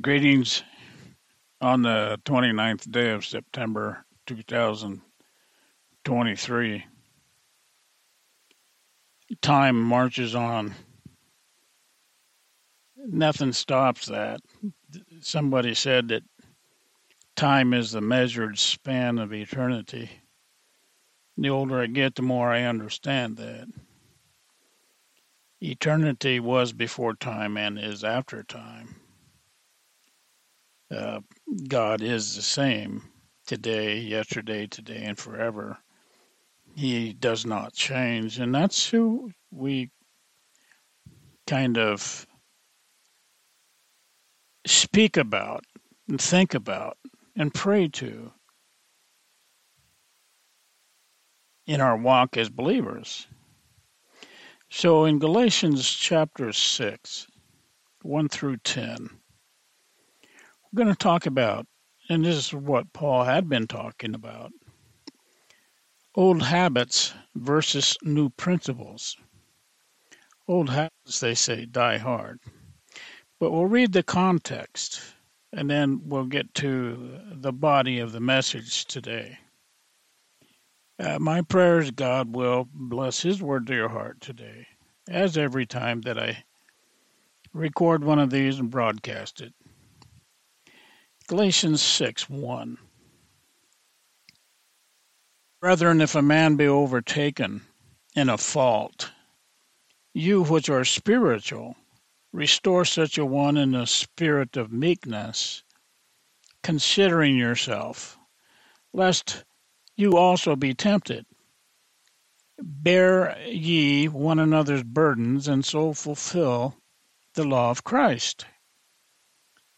Greetings on the 29th day of September 2023. Time marches on. Nothing stops that. Somebody said that time is the measured span of eternity. The older I get, the more I understand that. Eternity was before time and is after time. Uh, God is the same today, yesterday, today, and forever. He does not change. And that's who we kind of speak about and think about and pray to in our walk as believers. So in Galatians chapter 6, 1 through 10, we're going to talk about, and this is what Paul had been talking about old habits versus new principles. Old habits, they say, die hard. But we'll read the context and then we'll get to the body of the message today. Uh, my prayer is God will bless His word to your heart today, as every time that I record one of these and broadcast it. Galatians 6 1. Brethren, if a man be overtaken in a fault, you which are spiritual, restore such a one in a spirit of meekness, considering yourself, lest you also be tempted. Bear ye one another's burdens, and so fulfill the law of Christ.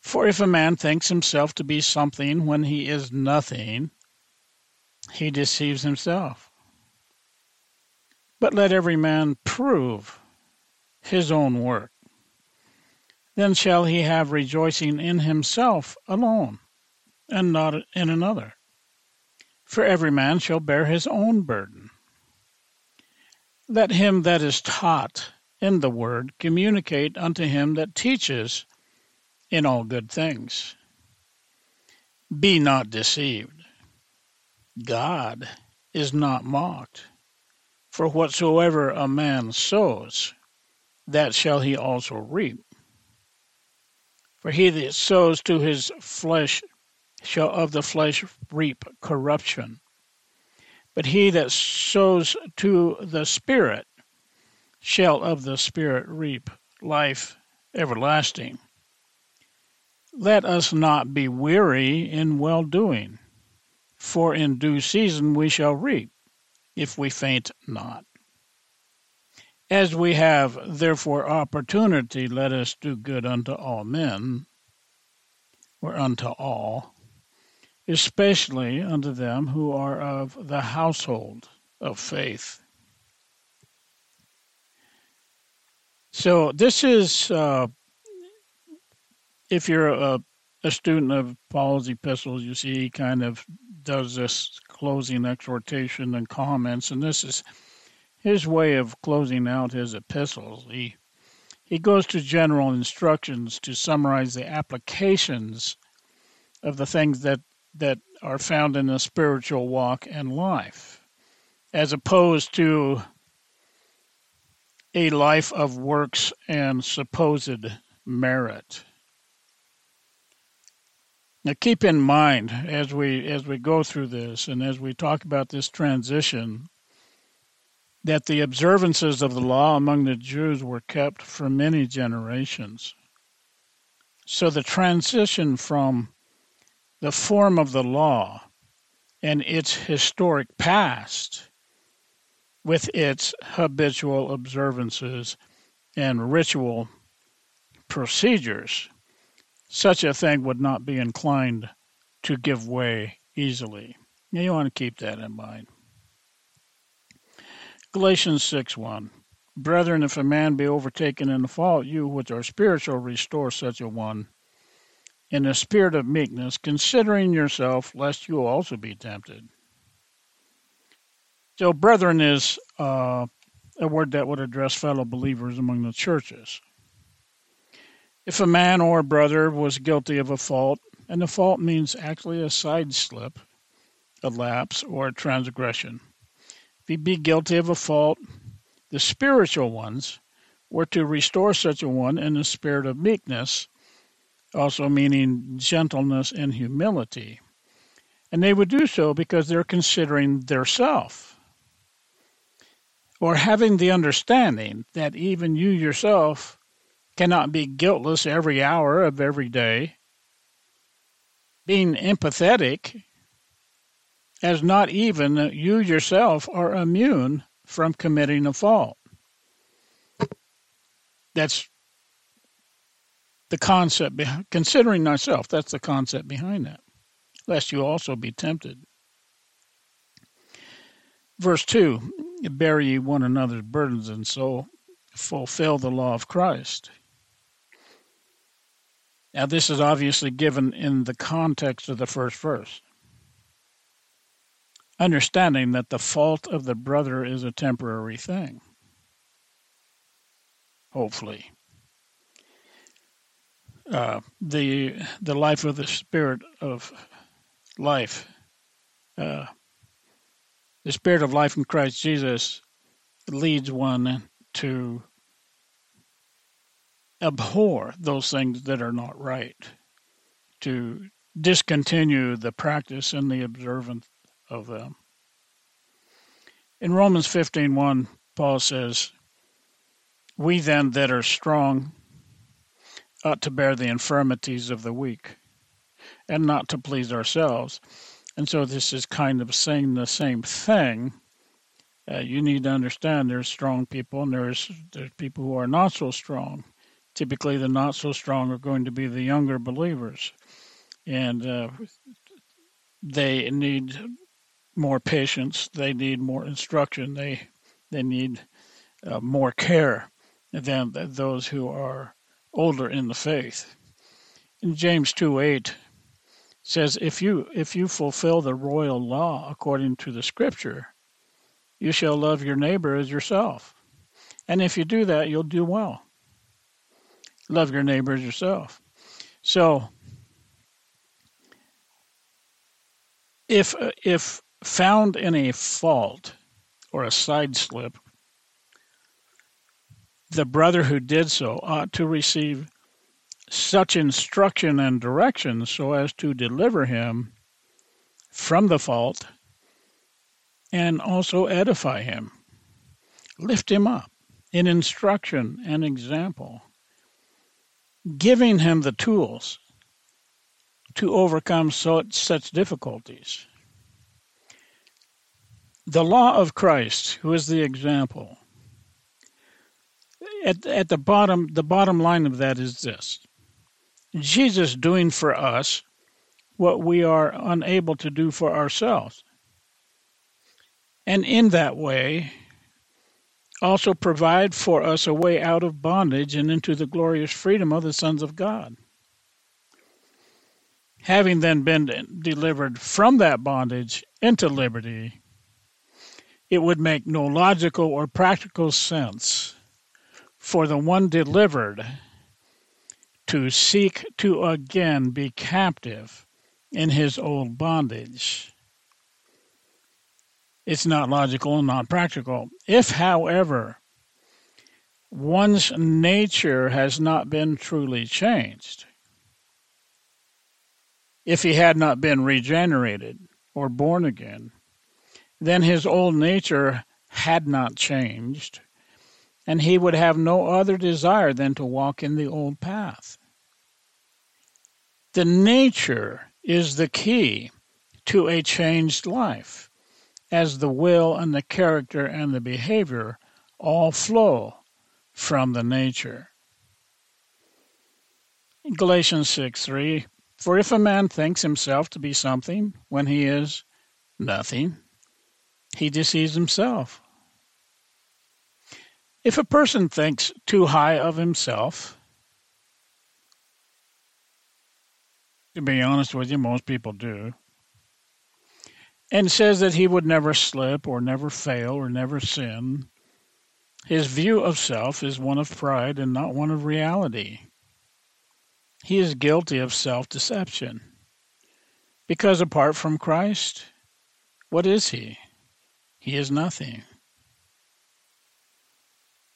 For if a man thinks himself to be something when he is nothing, he deceives himself. But let every man prove his own work. Then shall he have rejoicing in himself alone, and not in another. For every man shall bear his own burden. Let him that is taught in the word communicate unto him that teaches in all good things. Be not deceived. God is not mocked. For whatsoever a man sows, that shall he also reap. For he that sows to his flesh shall of the flesh reap corruption. But he that sows to the Spirit shall of the Spirit reap life everlasting. Let us not be weary in well doing, for in due season we shall reap, if we faint not. As we have therefore opportunity, let us do good unto all men, or unto all, especially unto them who are of the household of faith. So this is uh, if you're a, a student of Paul's epistles, you see he kind of does this closing exhortation and comments, and this is his way of closing out his epistles. He he goes to general instructions to summarize the applications of the things that that are found in the spiritual walk and life, as opposed to a life of works and supposed merit. Now keep in mind as we as we go through this and as we talk about this transition that the observances of the law among the Jews were kept for many generations. So the transition from the form of the law and its historic past with its habitual observances and ritual procedures such a thing would not be inclined to give way easily. You want to keep that in mind. Galatians 6 1. Brethren, if a man be overtaken in the fault, you which are spiritual restore such a one in a spirit of meekness, considering yourself, lest you also be tempted. So, brethren is uh, a word that would address fellow believers among the churches. If a man or brother was guilty of a fault, and the fault means actually a side slip, a lapse, or a transgression. If he be guilty of a fault, the spiritual ones were to restore such a one in the spirit of meekness, also meaning gentleness and humility. And they would do so because they're considering their self or having the understanding that even you yourself cannot be guiltless every hour of every day. Being empathetic as not even you yourself are immune from committing a fault. That's the concept behind considering thyself. That's the concept behind that. Lest you also be tempted. Verse 2 Bear ye one another's burdens, and so fulfill the law of Christ. Now, this is obviously given in the context of the first verse. Understanding that the fault of the brother is a temporary thing. Hopefully. Uh, the the life of the spirit of life, uh, the spirit of life in Christ Jesus leads one to abhor those things that are not right, to discontinue the practice and the observance of them. In Romans 15:1, Paul says, "We then that are strong ought to bear the infirmities of the weak, and not to please ourselves." And so this is kind of saying the same thing. Uh, you need to understand there's strong people and there's there's people who are not so strong typically the not so strong are going to be the younger believers, and uh, they need more patience. They need more instruction. They they need uh, more care than those who are older in the faith. In James two eight says, if you if you fulfill the royal law according to the Scripture, you shall love your neighbor as yourself, and if you do that, you'll do well love your neighbor as yourself. So, if if found in a fault or a side slip, the brother who did so ought to receive such instruction and direction so as to deliver him from the fault and also edify him, lift him up in instruction and example giving him the tools to overcome so, such difficulties. The law of Christ, who is the example, at, at the bottom, the bottom line of that is this Jesus doing for us what we are unable to do for ourselves. And in that way, also provide for us a way out of bondage and into the glorious freedom of the sons of God. Having then been delivered from that bondage into liberty, it would make no logical or practical sense for the one delivered to seek to again be captive in his old bondage. It's not logical and not practical. If, however, one's nature has not been truly changed, if he had not been regenerated or born again, then his old nature had not changed, and he would have no other desire than to walk in the old path. The nature is the key to a changed life as the will and the character and the behavior all flow from the nature. Galatians 6 3, for if a man thinks himself to be something when he is nothing, he deceives himself. If a person thinks too high of himself, to be honest with you, most people do, and says that he would never slip or never fail or never sin. His view of self is one of pride and not one of reality. he is guilty of self deception. Because apart from Christ, what is he? He is nothing.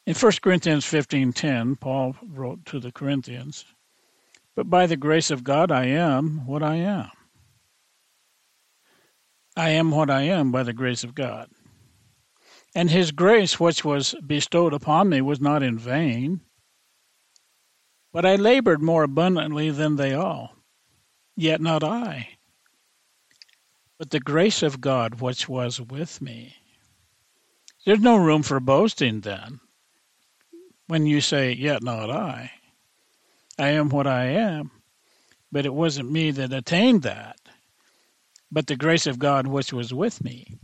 In 1 Corinthians 15:10, Paul wrote to the Corinthians, "But by the grace of God I am what I am." I am what I am by the grace of God. And his grace which was bestowed upon me was not in vain, but I labored more abundantly than they all. Yet not I, but the grace of God which was with me. There's no room for boasting then when you say, Yet not I. I am what I am, but it wasn't me that attained that, but the grace of God which was with me.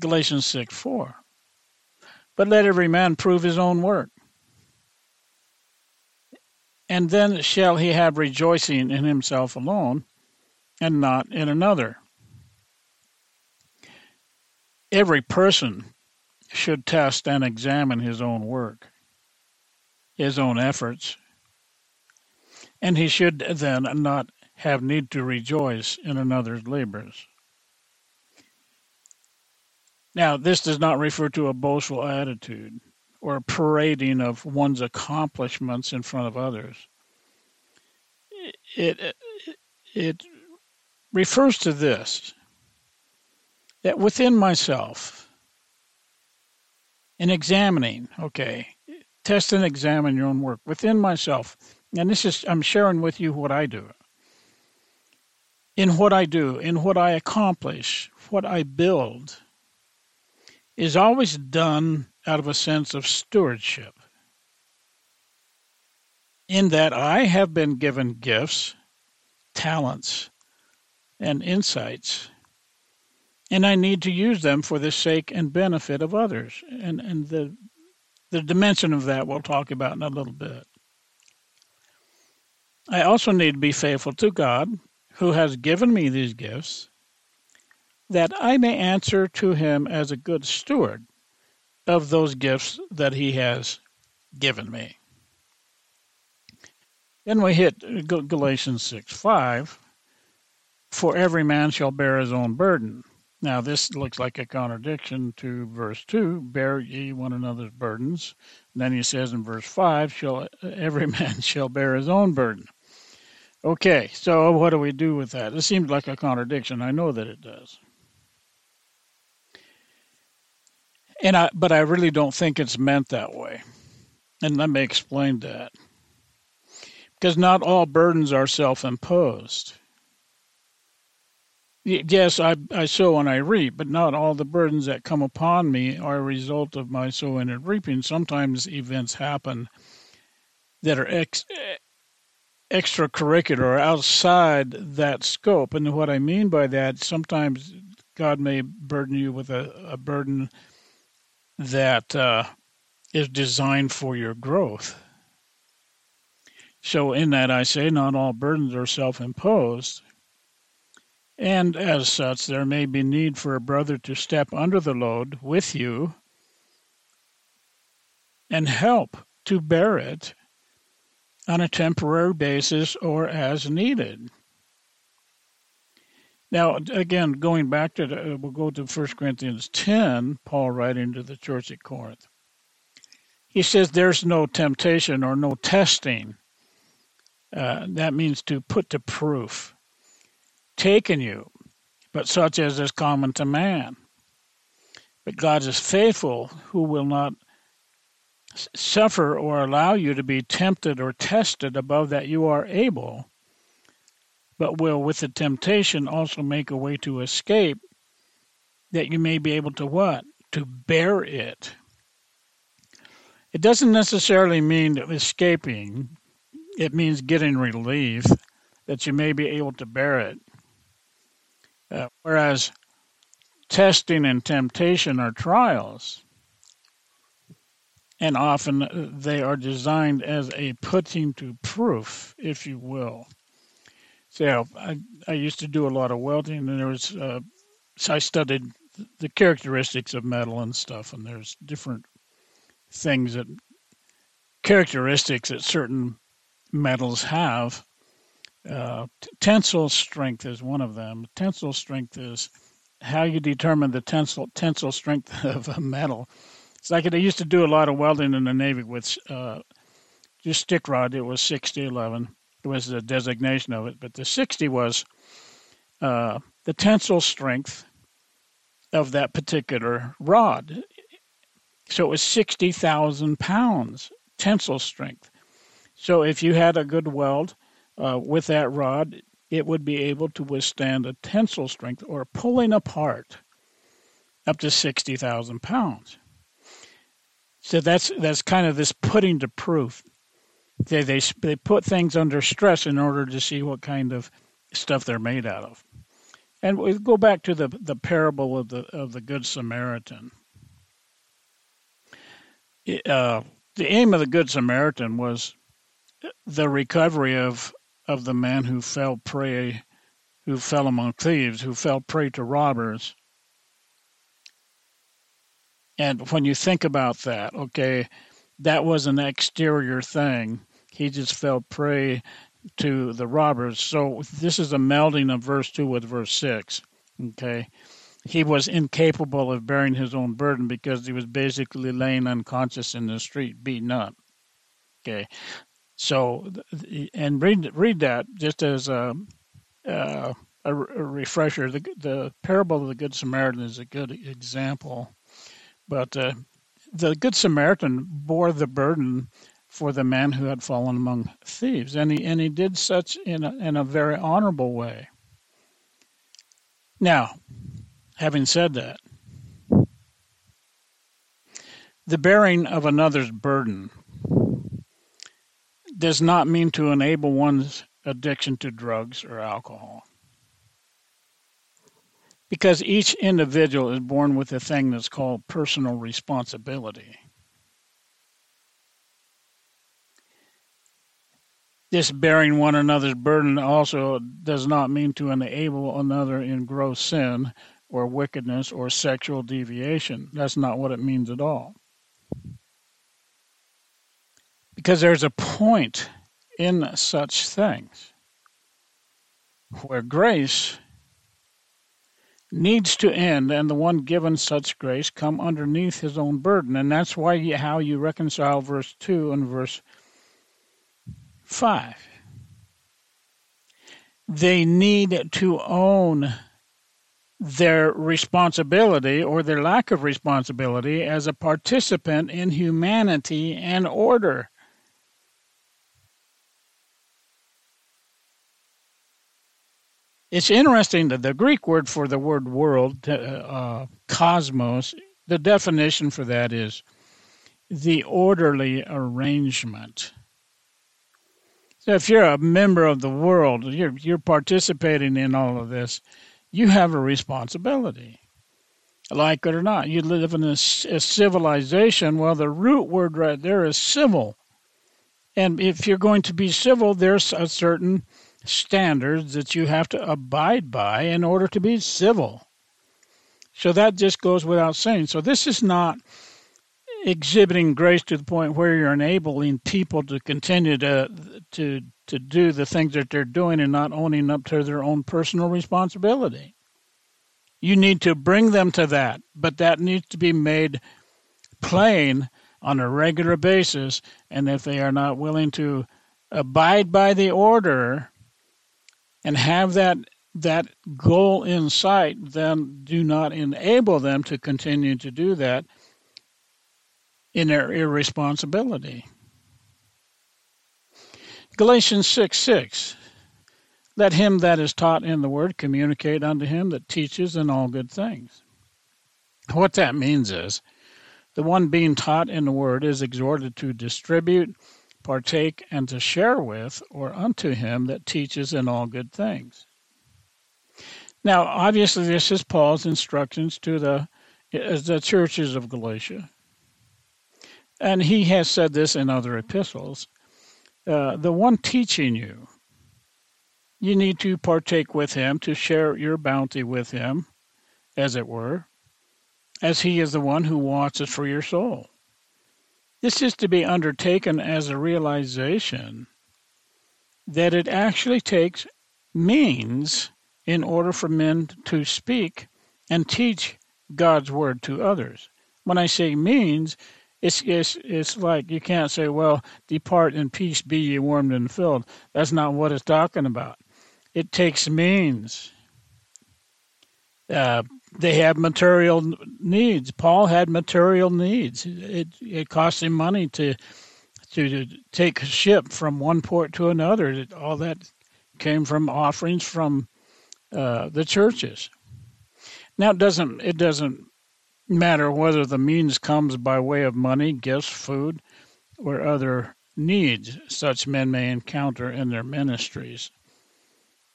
Galatians 6 4. But let every man prove his own work. And then shall he have rejoicing in himself alone, and not in another. Every person should test and examine his own work, his own efforts, and he should then not have need to rejoice in another's labors. Now, this does not refer to a boastful attitude or a parading of one's accomplishments in front of others. It, it, it refers to this that within myself, in examining, okay, test and examine your own work within myself. And this is, I'm sharing with you what I do. In what I do, in what I accomplish, what I build, is always done out of a sense of stewardship. In that I have been given gifts, talents, and insights, and I need to use them for the sake and benefit of others. And, and the, the dimension of that we'll talk about in a little bit. I also need to be faithful to God, who has given me these gifts, that I may answer to him as a good steward of those gifts that he has given me. Then we hit Galatians 6 5. For every man shall bear his own burden. Now, this looks like a contradiction to verse 2 Bear ye one another's burdens. And then he says in verse 5 shall Every man shall bear his own burden. Okay, so what do we do with that? It seems like a contradiction. I know that it does. And I, but I really don't think it's meant that way. And let me explain that. Because not all burdens are self imposed. Yes, I, I sow and I reap, but not all the burdens that come upon me are a result of my sowing and reaping. Sometimes events happen that are ex, extracurricular outside that scope. And what I mean by that, sometimes God may burden you with a, a burden that uh, is designed for your growth. So, in that, I say not all burdens are self imposed. And as such, there may be need for a brother to step under the load with you and help to bear it on a temporary basis or as needed. Now, again, going back to, the, we'll go to 1 Corinthians 10, Paul writing to the church at Corinth. He says there's no temptation or no testing. Uh, that means to put to proof. Taken you, but such as is common to man. But God is faithful, who will not suffer or allow you to be tempted or tested above that you are able but will with the temptation also make a way to escape that you may be able to what? To bear it. It doesn't necessarily mean escaping, it means getting relief, that you may be able to bear it. Uh, whereas testing and temptation are trials, and often they are designed as a putting to proof, if you will. So I I used to do a lot of welding, and there was uh, so I studied the characteristics of metal and stuff, and there's different things that characteristics that certain metals have. Uh, tensile strength is one of them. Tensile strength is how you determine the tensile tensile strength of a metal. It's like they used to do a lot of welding in the Navy with uh, just stick rod. It was 6011. It was the designation of it, but the 60 was uh, the tensile strength of that particular rod. So it was 60,000 pounds tensile strength. So if you had a good weld uh, with that rod, it would be able to withstand a tensile strength or pulling apart up to 60,000 pounds. So that's that's kind of this putting to proof. They, they they put things under stress in order to see what kind of stuff they're made out of. And we go back to the the parable of the of the good Samaritan. Uh, the aim of the good Samaritan was the recovery of of the man who fell prey, who fell among thieves, who fell prey to robbers. And when you think about that, okay, that was an exterior thing. He just fell prey to the robbers. So this is a melding of verse 2 with verse 6. Okay. He was incapable of bearing his own burden because he was basically laying unconscious in the street, beaten up. Okay. So, and read read that just as a uh, a, a, refresher. The the parable of the Good Samaritan is a good example, but uh, the Good Samaritan bore the burden for the man who had fallen among thieves, and he and he did such in a, in a very honorable way. Now, having said that, the bearing of another's burden does not mean to enable one's addiction to drugs or alcohol. Because each individual is born with a thing that's called personal responsibility. This bearing one another's burden also does not mean to enable another in gross sin or wickedness or sexual deviation. That's not what it means at all. Because there's a point in such things where grace needs to end and the one given such grace come underneath his own burden. And that's why you, how you reconcile verse 2 and verse 5 they need to own their responsibility or their lack of responsibility as a participant in humanity and order It's interesting that the Greek word for the word world, uh, uh, cosmos, the definition for that is the orderly arrangement. So if you're a member of the world, you're, you're participating in all of this, you have a responsibility. Like it or not, you live in a, a civilization. Well, the root word right there is civil. And if you're going to be civil, there's a certain standards that you have to abide by in order to be civil. So that just goes without saying. So this is not exhibiting grace to the point where you're enabling people to continue to to to do the things that they're doing and not owning up to their own personal responsibility. You need to bring them to that, but that needs to be made plain on a regular basis. And if they are not willing to abide by the order, and have that that goal in sight, then do not enable them to continue to do that in their irresponsibility. Galatians 6 6. Let him that is taught in the word communicate unto him that teaches in all good things. What that means is the one being taught in the word is exhorted to distribute partake, and to share with or unto him that teaches in all good things. Now, obviously, this is Paul's instructions to the, the churches of Galatia. And he has said this in other epistles. Uh, the one teaching you, you need to partake with him, to share your bounty with him, as it were, as he is the one who watches for your soul. This is to be undertaken as a realization that it actually takes means in order for men to speak and teach God's word to others. When I say means, it's, it's, it's like you can't say, well, depart in peace, be ye warmed and filled. That's not what it's talking about. It takes means. Uh, they have material needs. Paul had material needs. It, it cost him money to, to, to take a ship from one port to another. All that came from offerings from uh, the churches. Now it doesn't it doesn't matter whether the means comes by way of money, gifts, food, or other needs such men may encounter in their ministries.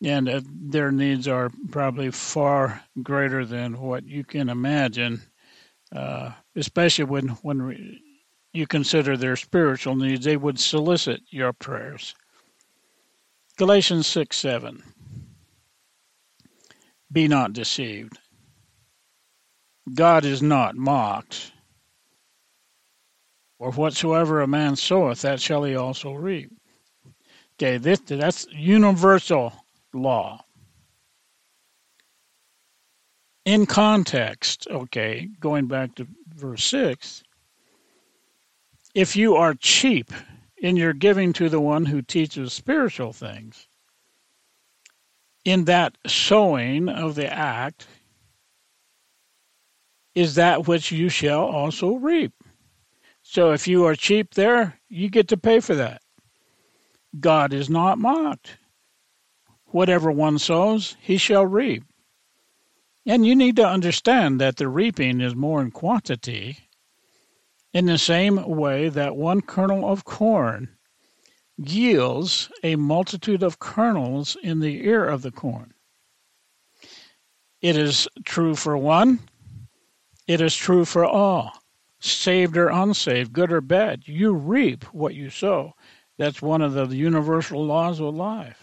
And uh, their needs are probably far greater than what you can imagine, uh, especially when, when you consider their spiritual needs. They would solicit your prayers. Galatians 6 7. Be not deceived. God is not mocked. Or whatsoever a man soweth, that shall he also reap. Okay, this, that's universal law. In context, okay, going back to verse 6, if you are cheap in your giving to the one who teaches spiritual things, in that sowing of the act, is that which you shall also reap. So if you are cheap there, you get to pay for that. God is not mocked. Whatever one sows, he shall reap. And you need to understand that the reaping is more in quantity, in the same way that one kernel of corn yields a multitude of kernels in the ear of the corn. It is true for one, it is true for all, saved or unsaved, good or bad. You reap what you sow. That's one of the universal laws of life.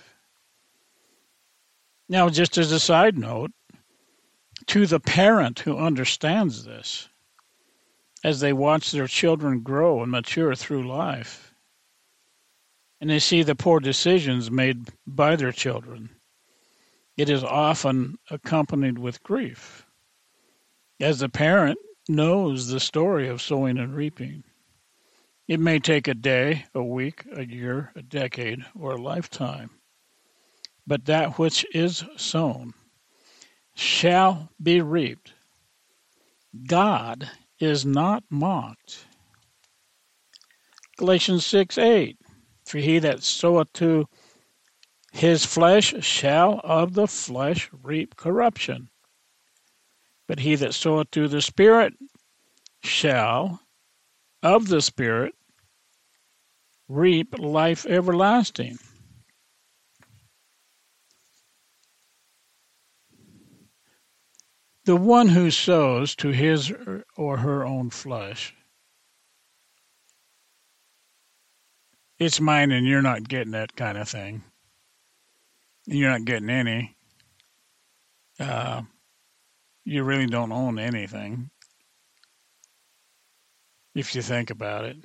Now, just as a side note, to the parent who understands this, as they watch their children grow and mature through life, and they see the poor decisions made by their children, it is often accompanied with grief as the parent knows the story of sowing and reaping. It may take a day, a week, a year, a decade, or a lifetime. But that which is sown shall be reaped. God is not mocked. Galatians 6 8. For he that soweth to his flesh shall of the flesh reap corruption. But he that soweth to the Spirit shall of the Spirit reap life everlasting. The one who sows to his or her own flesh, it's mine and you're not getting that kind of thing. You're not getting any. Uh, you really don't own anything if you think about it.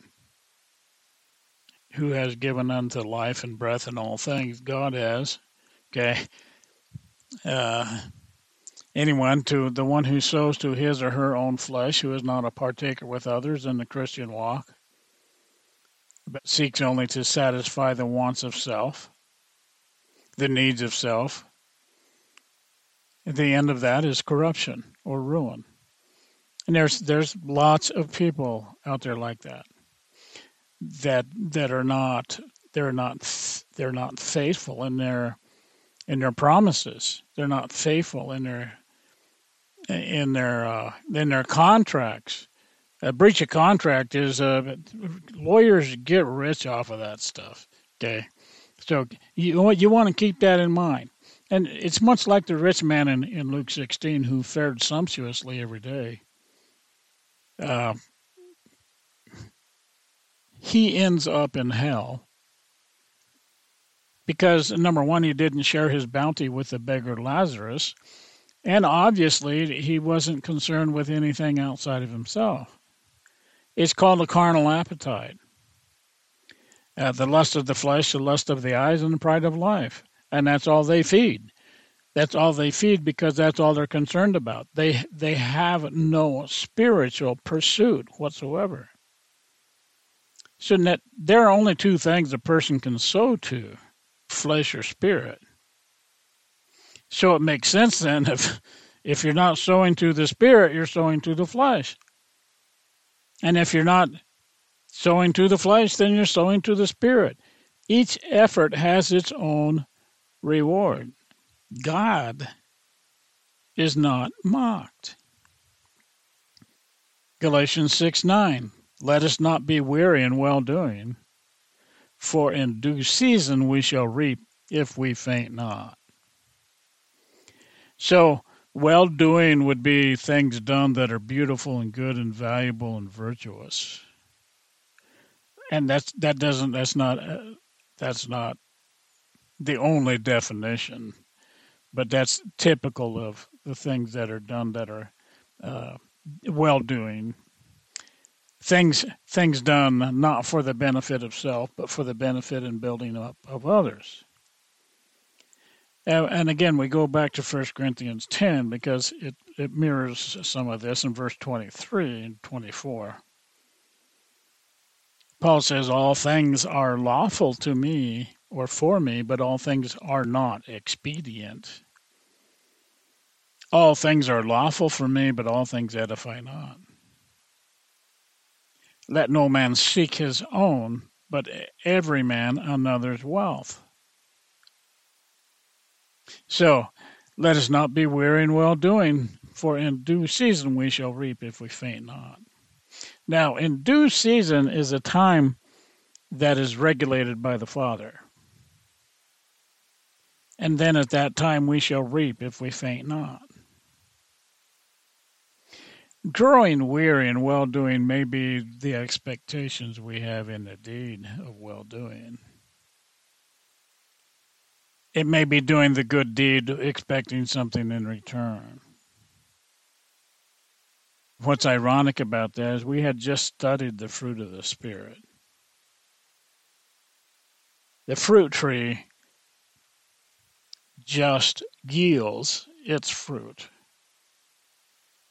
Who has given unto life and breath and all things? God has. Okay. Uh, anyone to the one who sows to his or her own flesh, who is not a partaker with others in the Christian walk, but seeks only to satisfy the wants of self, the needs of self, the end of that is corruption or ruin. And there's there's lots of people out there like that that that are not they're not they're not faithful in their in their promises. They're not faithful in their in their uh, in their contracts. A breach of contract is uh, lawyers get rich off of that stuff. Okay, so you you want to keep that in mind. And it's much like the rich man in, in Luke 16 who fared sumptuously every day. Uh, he ends up in hell because, number one, he didn't share his bounty with the beggar Lazarus. And obviously, he wasn't concerned with anything outside of himself. It's called a carnal appetite. Uh, the lust of the flesh, the lust of the eyes, and the pride of life. And that's all they feed. That's all they feed because that's all they're concerned about. They they have no spiritual pursuit whatsoever. So that there are only two things a person can sow to, flesh or spirit. So it makes sense then if if you're not sowing to the spirit, you're sowing to the flesh. And if you're not sowing to the flesh, then you're sowing to the spirit. Each effort has its own reward. God is not mocked. Galatians 6 9. Let us not be weary in well doing, for in due season we shall reap if we faint not. So, well doing would be things done that are beautiful and good and valuable and virtuous. And that's that doesn't that's not uh, that's not the only definition, but that's typical of the things that are done that are uh, well doing things things done not for the benefit of self, but for the benefit and building up of others. And again, we go back to 1 Corinthians 10 because it, it mirrors some of this in verse 23 and 24. Paul says, All things are lawful to me or for me, but all things are not expedient. All things are lawful for me, but all things edify not. Let no man seek his own, but every man another's wealth. So let us not be weary in well doing, for in due season we shall reap if we faint not. Now, in due season is a time that is regulated by the Father. And then at that time we shall reap if we faint not. Growing weary in well doing may be the expectations we have in the deed of well doing. It may be doing the good deed expecting something in return. What's ironic about that is we had just studied the fruit of the Spirit. The fruit tree just yields its fruit.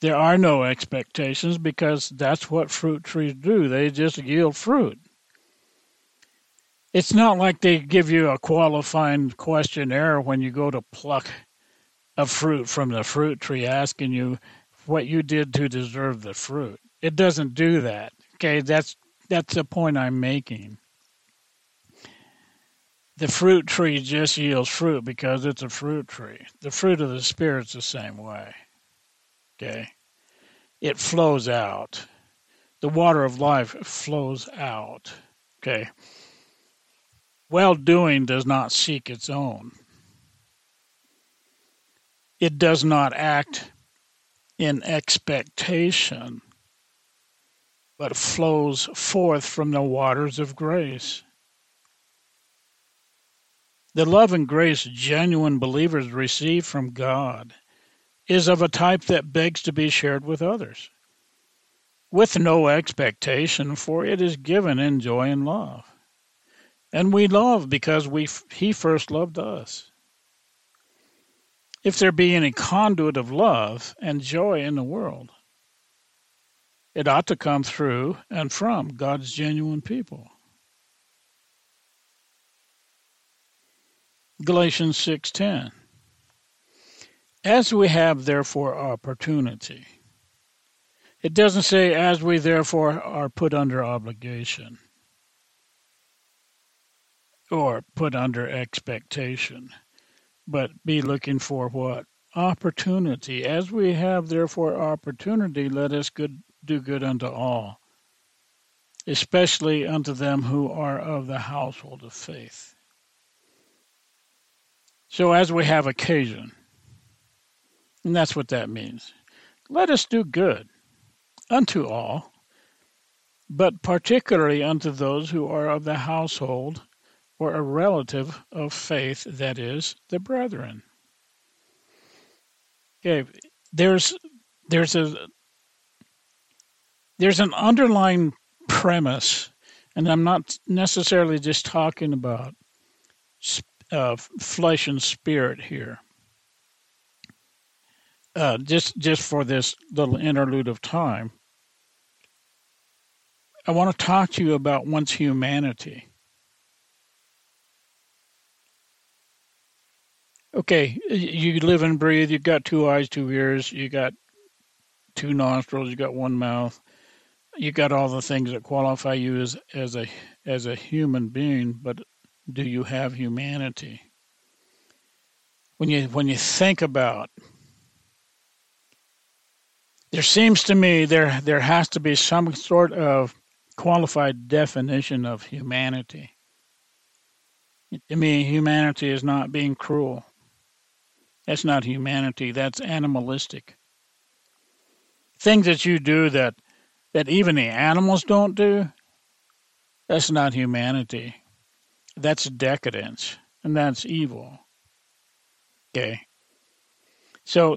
There are no expectations because that's what fruit trees do. They just yield fruit. It's not like they give you a qualifying questionnaire when you go to pluck a fruit from the fruit tree asking you what you did to deserve the fruit. It doesn't do that. Okay, that's that's the point I'm making. The fruit tree just yields fruit because it's a fruit tree. The fruit of the spirit's the same way. Okay? It flows out. The water of life flows out. Okay? Well doing does not seek its own. It does not act in expectation, but flows forth from the waters of grace. The love and grace genuine believers receive from God is of a type that begs to be shared with others, with no expectation, for it is given in joy and love. And we love because we He first loved us. If there be any conduit of love and joy in the world, it ought to come through and from God's genuine people. Galatians 6:10 as we have therefore opportunity. It doesn't say as we therefore are put under obligation or put under expectation, but be looking for what? Opportunity. As we have therefore opportunity, let us good, do good unto all, especially unto them who are of the household of faith. So as we have occasion, and that's what that means. Let us do good unto all, but particularly unto those who are of the household or a relative of faith, that is, the brethren. Okay, there's there's a there's an underlying premise And I'm not necessarily just talking about uh, flesh and spirit here. Uh, just just for this little interlude of time, I want to talk to you about one's humanity. Okay, you live and breathe. You've got two eyes, two ears. You got two nostrils. You got one mouth. You got all the things that qualify you as as a as a human being. But do you have humanity? When you when you think about, there seems to me there there has to be some sort of qualified definition of humanity. To me, humanity is not being cruel. That's not humanity. That's animalistic. Things that you do that that even the animals don't do, that's not humanity. That's decadence, and that's evil. Okay. So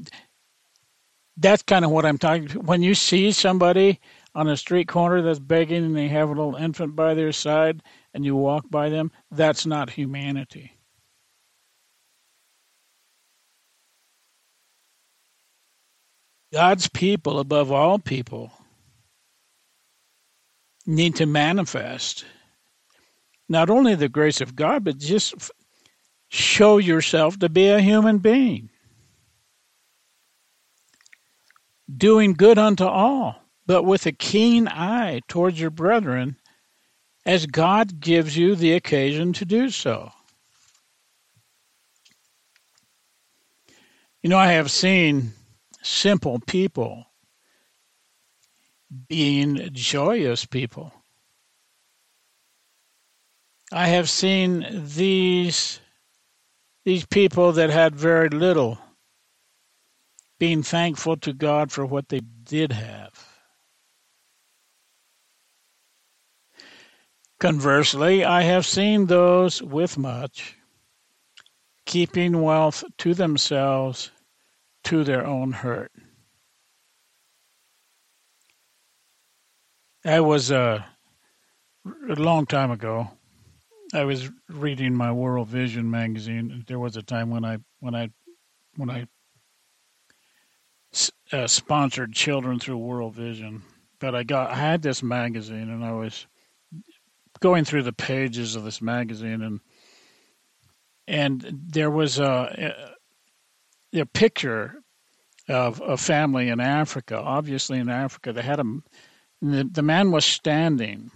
that's kind of what I'm talking. When you see somebody on a street corner that's begging and they have a little infant by their side and you walk by them, that's not humanity. God's people, above all people, need to manifest not only the grace of God, but just show yourself to be a human being, doing good unto all, but with a keen eye towards your brethren, as God gives you the occasion to do so. You know, I have seen simple people being joyous people. I have seen these these people that had very little being thankful to God for what they did have. Conversely, I have seen those with much keeping wealth to themselves to their own hurt. I was uh, a long time ago. I was reading my World Vision magazine. There was a time when I when I when I uh, sponsored children through World Vision, but I got I had this magazine and I was going through the pages of this magazine and and there was a a picture of a family in Africa. Obviously, in Africa, they had a the, the man was standing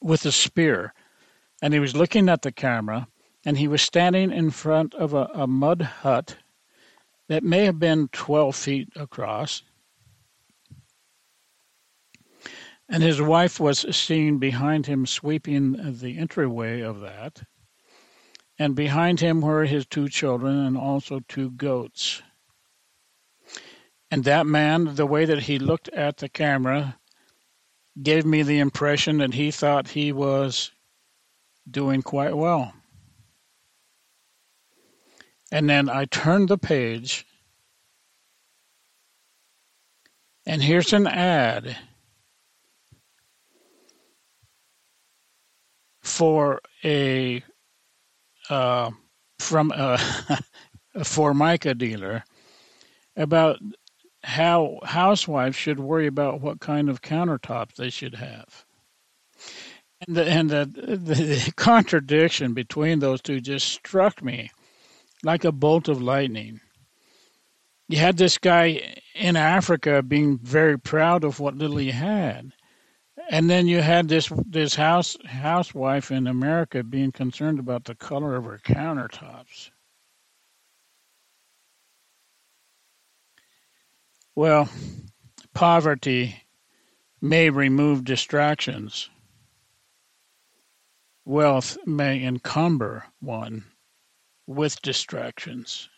with a spear, and he was looking at the camera, and he was standing in front of a, a mud hut that may have been 12 feet across. And his wife was seen behind him sweeping the entryway of that and behind him were his two children and also two goats. And that man, the way that he looked at the camera, gave me the impression that he thought he was doing quite well. And then I turned the page, and here's an ad for a uh, from a, a Formica dealer about how housewives should worry about what kind of countertops they should have. And the, and the, the contradiction between those two just struck me like a bolt of lightning. You had this guy in Africa being very proud of what little he had. And then you had this this house housewife in America being concerned about the color of her countertops. Well, poverty may remove distractions. Wealth may encumber one with distractions.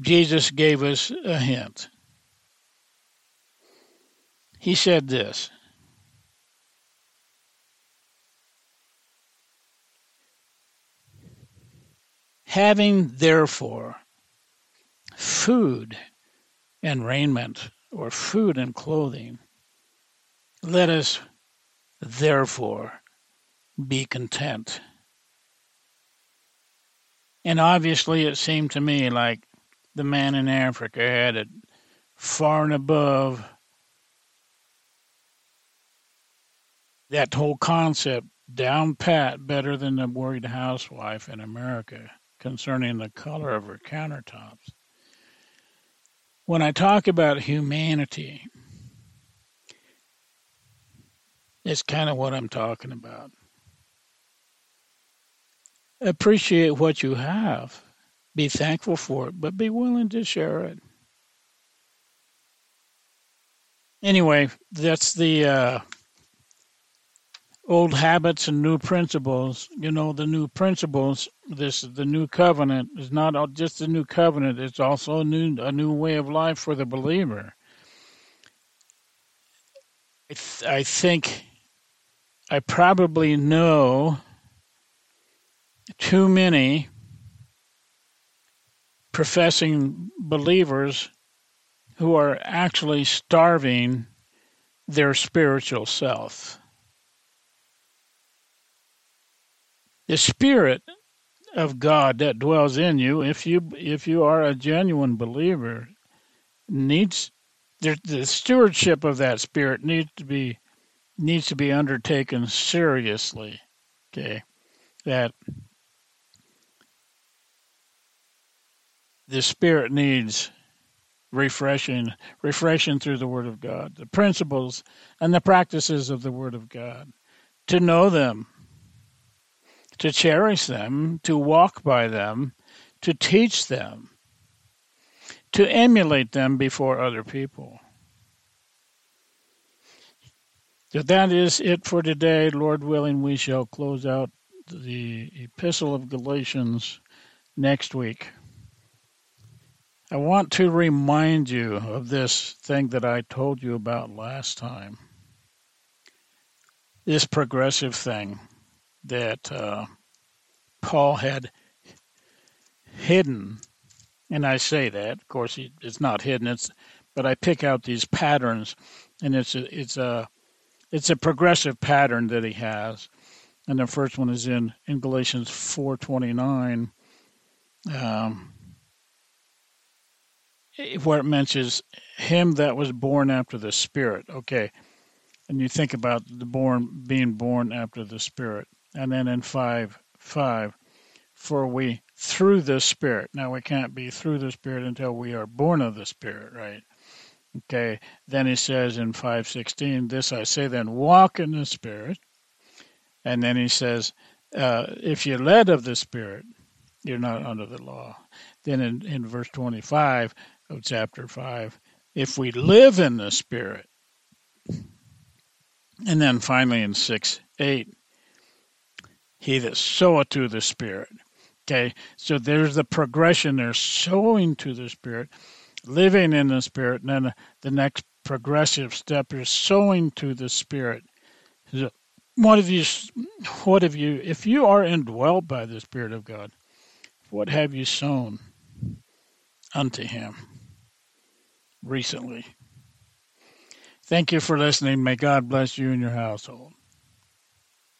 Jesus gave us a hint. He said this Having therefore food and raiment, or food and clothing, Let us therefore be content. And obviously, it seemed to me like the man in Africa had it far and above that whole concept down pat better than the worried housewife in America concerning the color of her countertops. When I talk about humanity, it's kind of what I'm talking about. Appreciate what you have, be thankful for it, but be willing to share it. Anyway, that's the uh, old habits and new principles. You know, the new principles. This is the new covenant is not just a new covenant. It's also a new a new way of life for the believer. I, th- I think I probably know too many professing believers who are actually starving their spiritual self. The spirit of God that dwells in you, if you if you are a genuine believer, needs the, the stewardship of that spirit needs to be needs to be undertaken seriously. Okay, that the spirit needs refreshing, refreshing through the Word of God, the principles and the practices of the Word of God, to know them, to cherish them, to walk by them, to teach them, to emulate them before other people. That is it for today. Lord willing, we shall close out the Epistle of Galatians next week. I want to remind you of this thing that I told you about last time. This progressive thing that uh, Paul had hidden, and I say that, of course, it's not hidden. It's, but I pick out these patterns, and it's a, it's a, it's a progressive pattern that he has. And the first one is in in Galatians four twenty nine. Um, where it mentions him that was born after the Spirit. Okay. And you think about the born being born after the Spirit. And then in 5 5, for we through the Spirit. Now we can't be through the Spirit until we are born of the Spirit, right? Okay. Then he says in 516, This I say then, walk in the Spirit. And then he says, uh, If you're led of the Spirit, you're not under the law. Then in, in verse 25, of chapter 5. If we live in the Spirit. And then finally in 6 8, he that soweth to the Spirit. Okay, so there's the progression. There's sowing to the Spirit, living in the Spirit, and then the next progressive step is sowing to the Spirit. What have you? What have you? If you are indwelt by the Spirit of God, what have you sown unto Him? recently. Thank you for listening. May God bless you and your household.